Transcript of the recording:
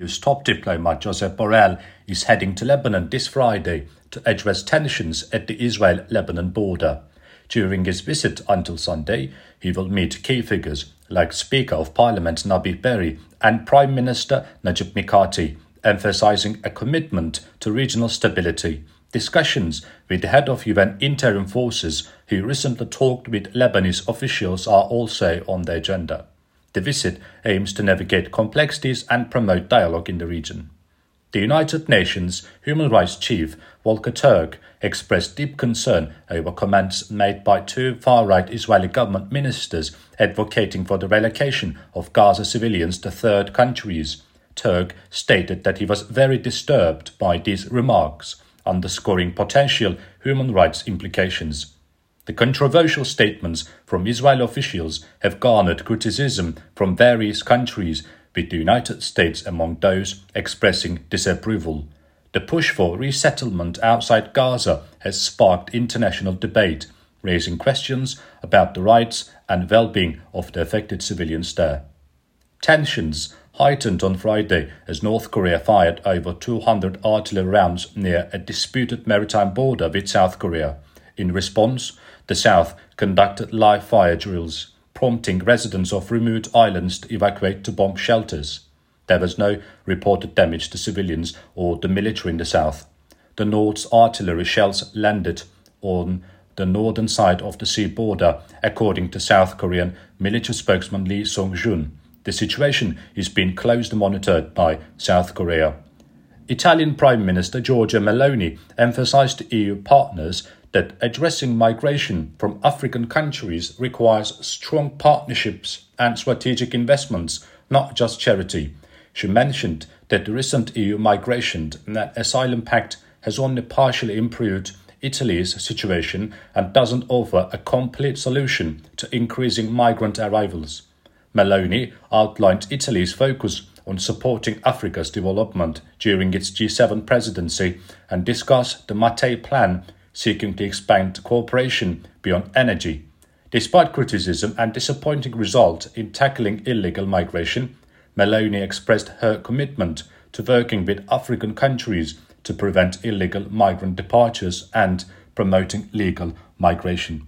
EU's top diplomat Josep Borrell is heading to Lebanon this Friday to address tensions at the Israel Lebanon border. During his visit until Sunday, he will meet key figures like Speaker of Parliament Nabih Berri and Prime Minister Najib Mikati, emphasizing a commitment to regional stability. Discussions with the head of UN interim forces, who recently talked with Lebanese officials, are also on the agenda. The visit aims to navigate complexities and promote dialogue in the region. The United Nations Human Rights Chief Volker Turk expressed deep concern over comments made by two far right Israeli government ministers advocating for the relocation of Gaza civilians to third countries. Turk stated that he was very disturbed by these remarks, underscoring potential human rights implications. The controversial statements from Israel officials have garnered criticism from various countries, with the United States among those expressing disapproval. The push for resettlement outside Gaza has sparked international debate, raising questions about the rights and well being of the affected civilians there. Tensions heightened on Friday as North Korea fired over 200 artillery rounds near a disputed maritime border with South Korea. In response, the South conducted live fire drills, prompting residents of remote islands to evacuate to bomb shelters. There was no reported damage to civilians or the military in the South. The North's artillery shells landed on the northern side of the sea border, according to South Korean military spokesman Lee Song-jun. The situation is being closely monitored by South Korea. Italian Prime Minister Giorgia Meloni emphasized to EU partners that addressing migration from African countries requires strong partnerships and strategic investments, not just charity. She mentioned that the recent EU migration and asylum pact has only partially improved Italy's situation and doesn't offer a complete solution to increasing migrant arrivals. Meloni outlined Italy's focus on supporting Africa's development during its G7 presidency and discussed the Mattei plan seeking to expand cooperation beyond energy. Despite criticism and disappointing results in tackling illegal migration, Meloni expressed her commitment to working with African countries to prevent illegal migrant departures and promoting legal migration.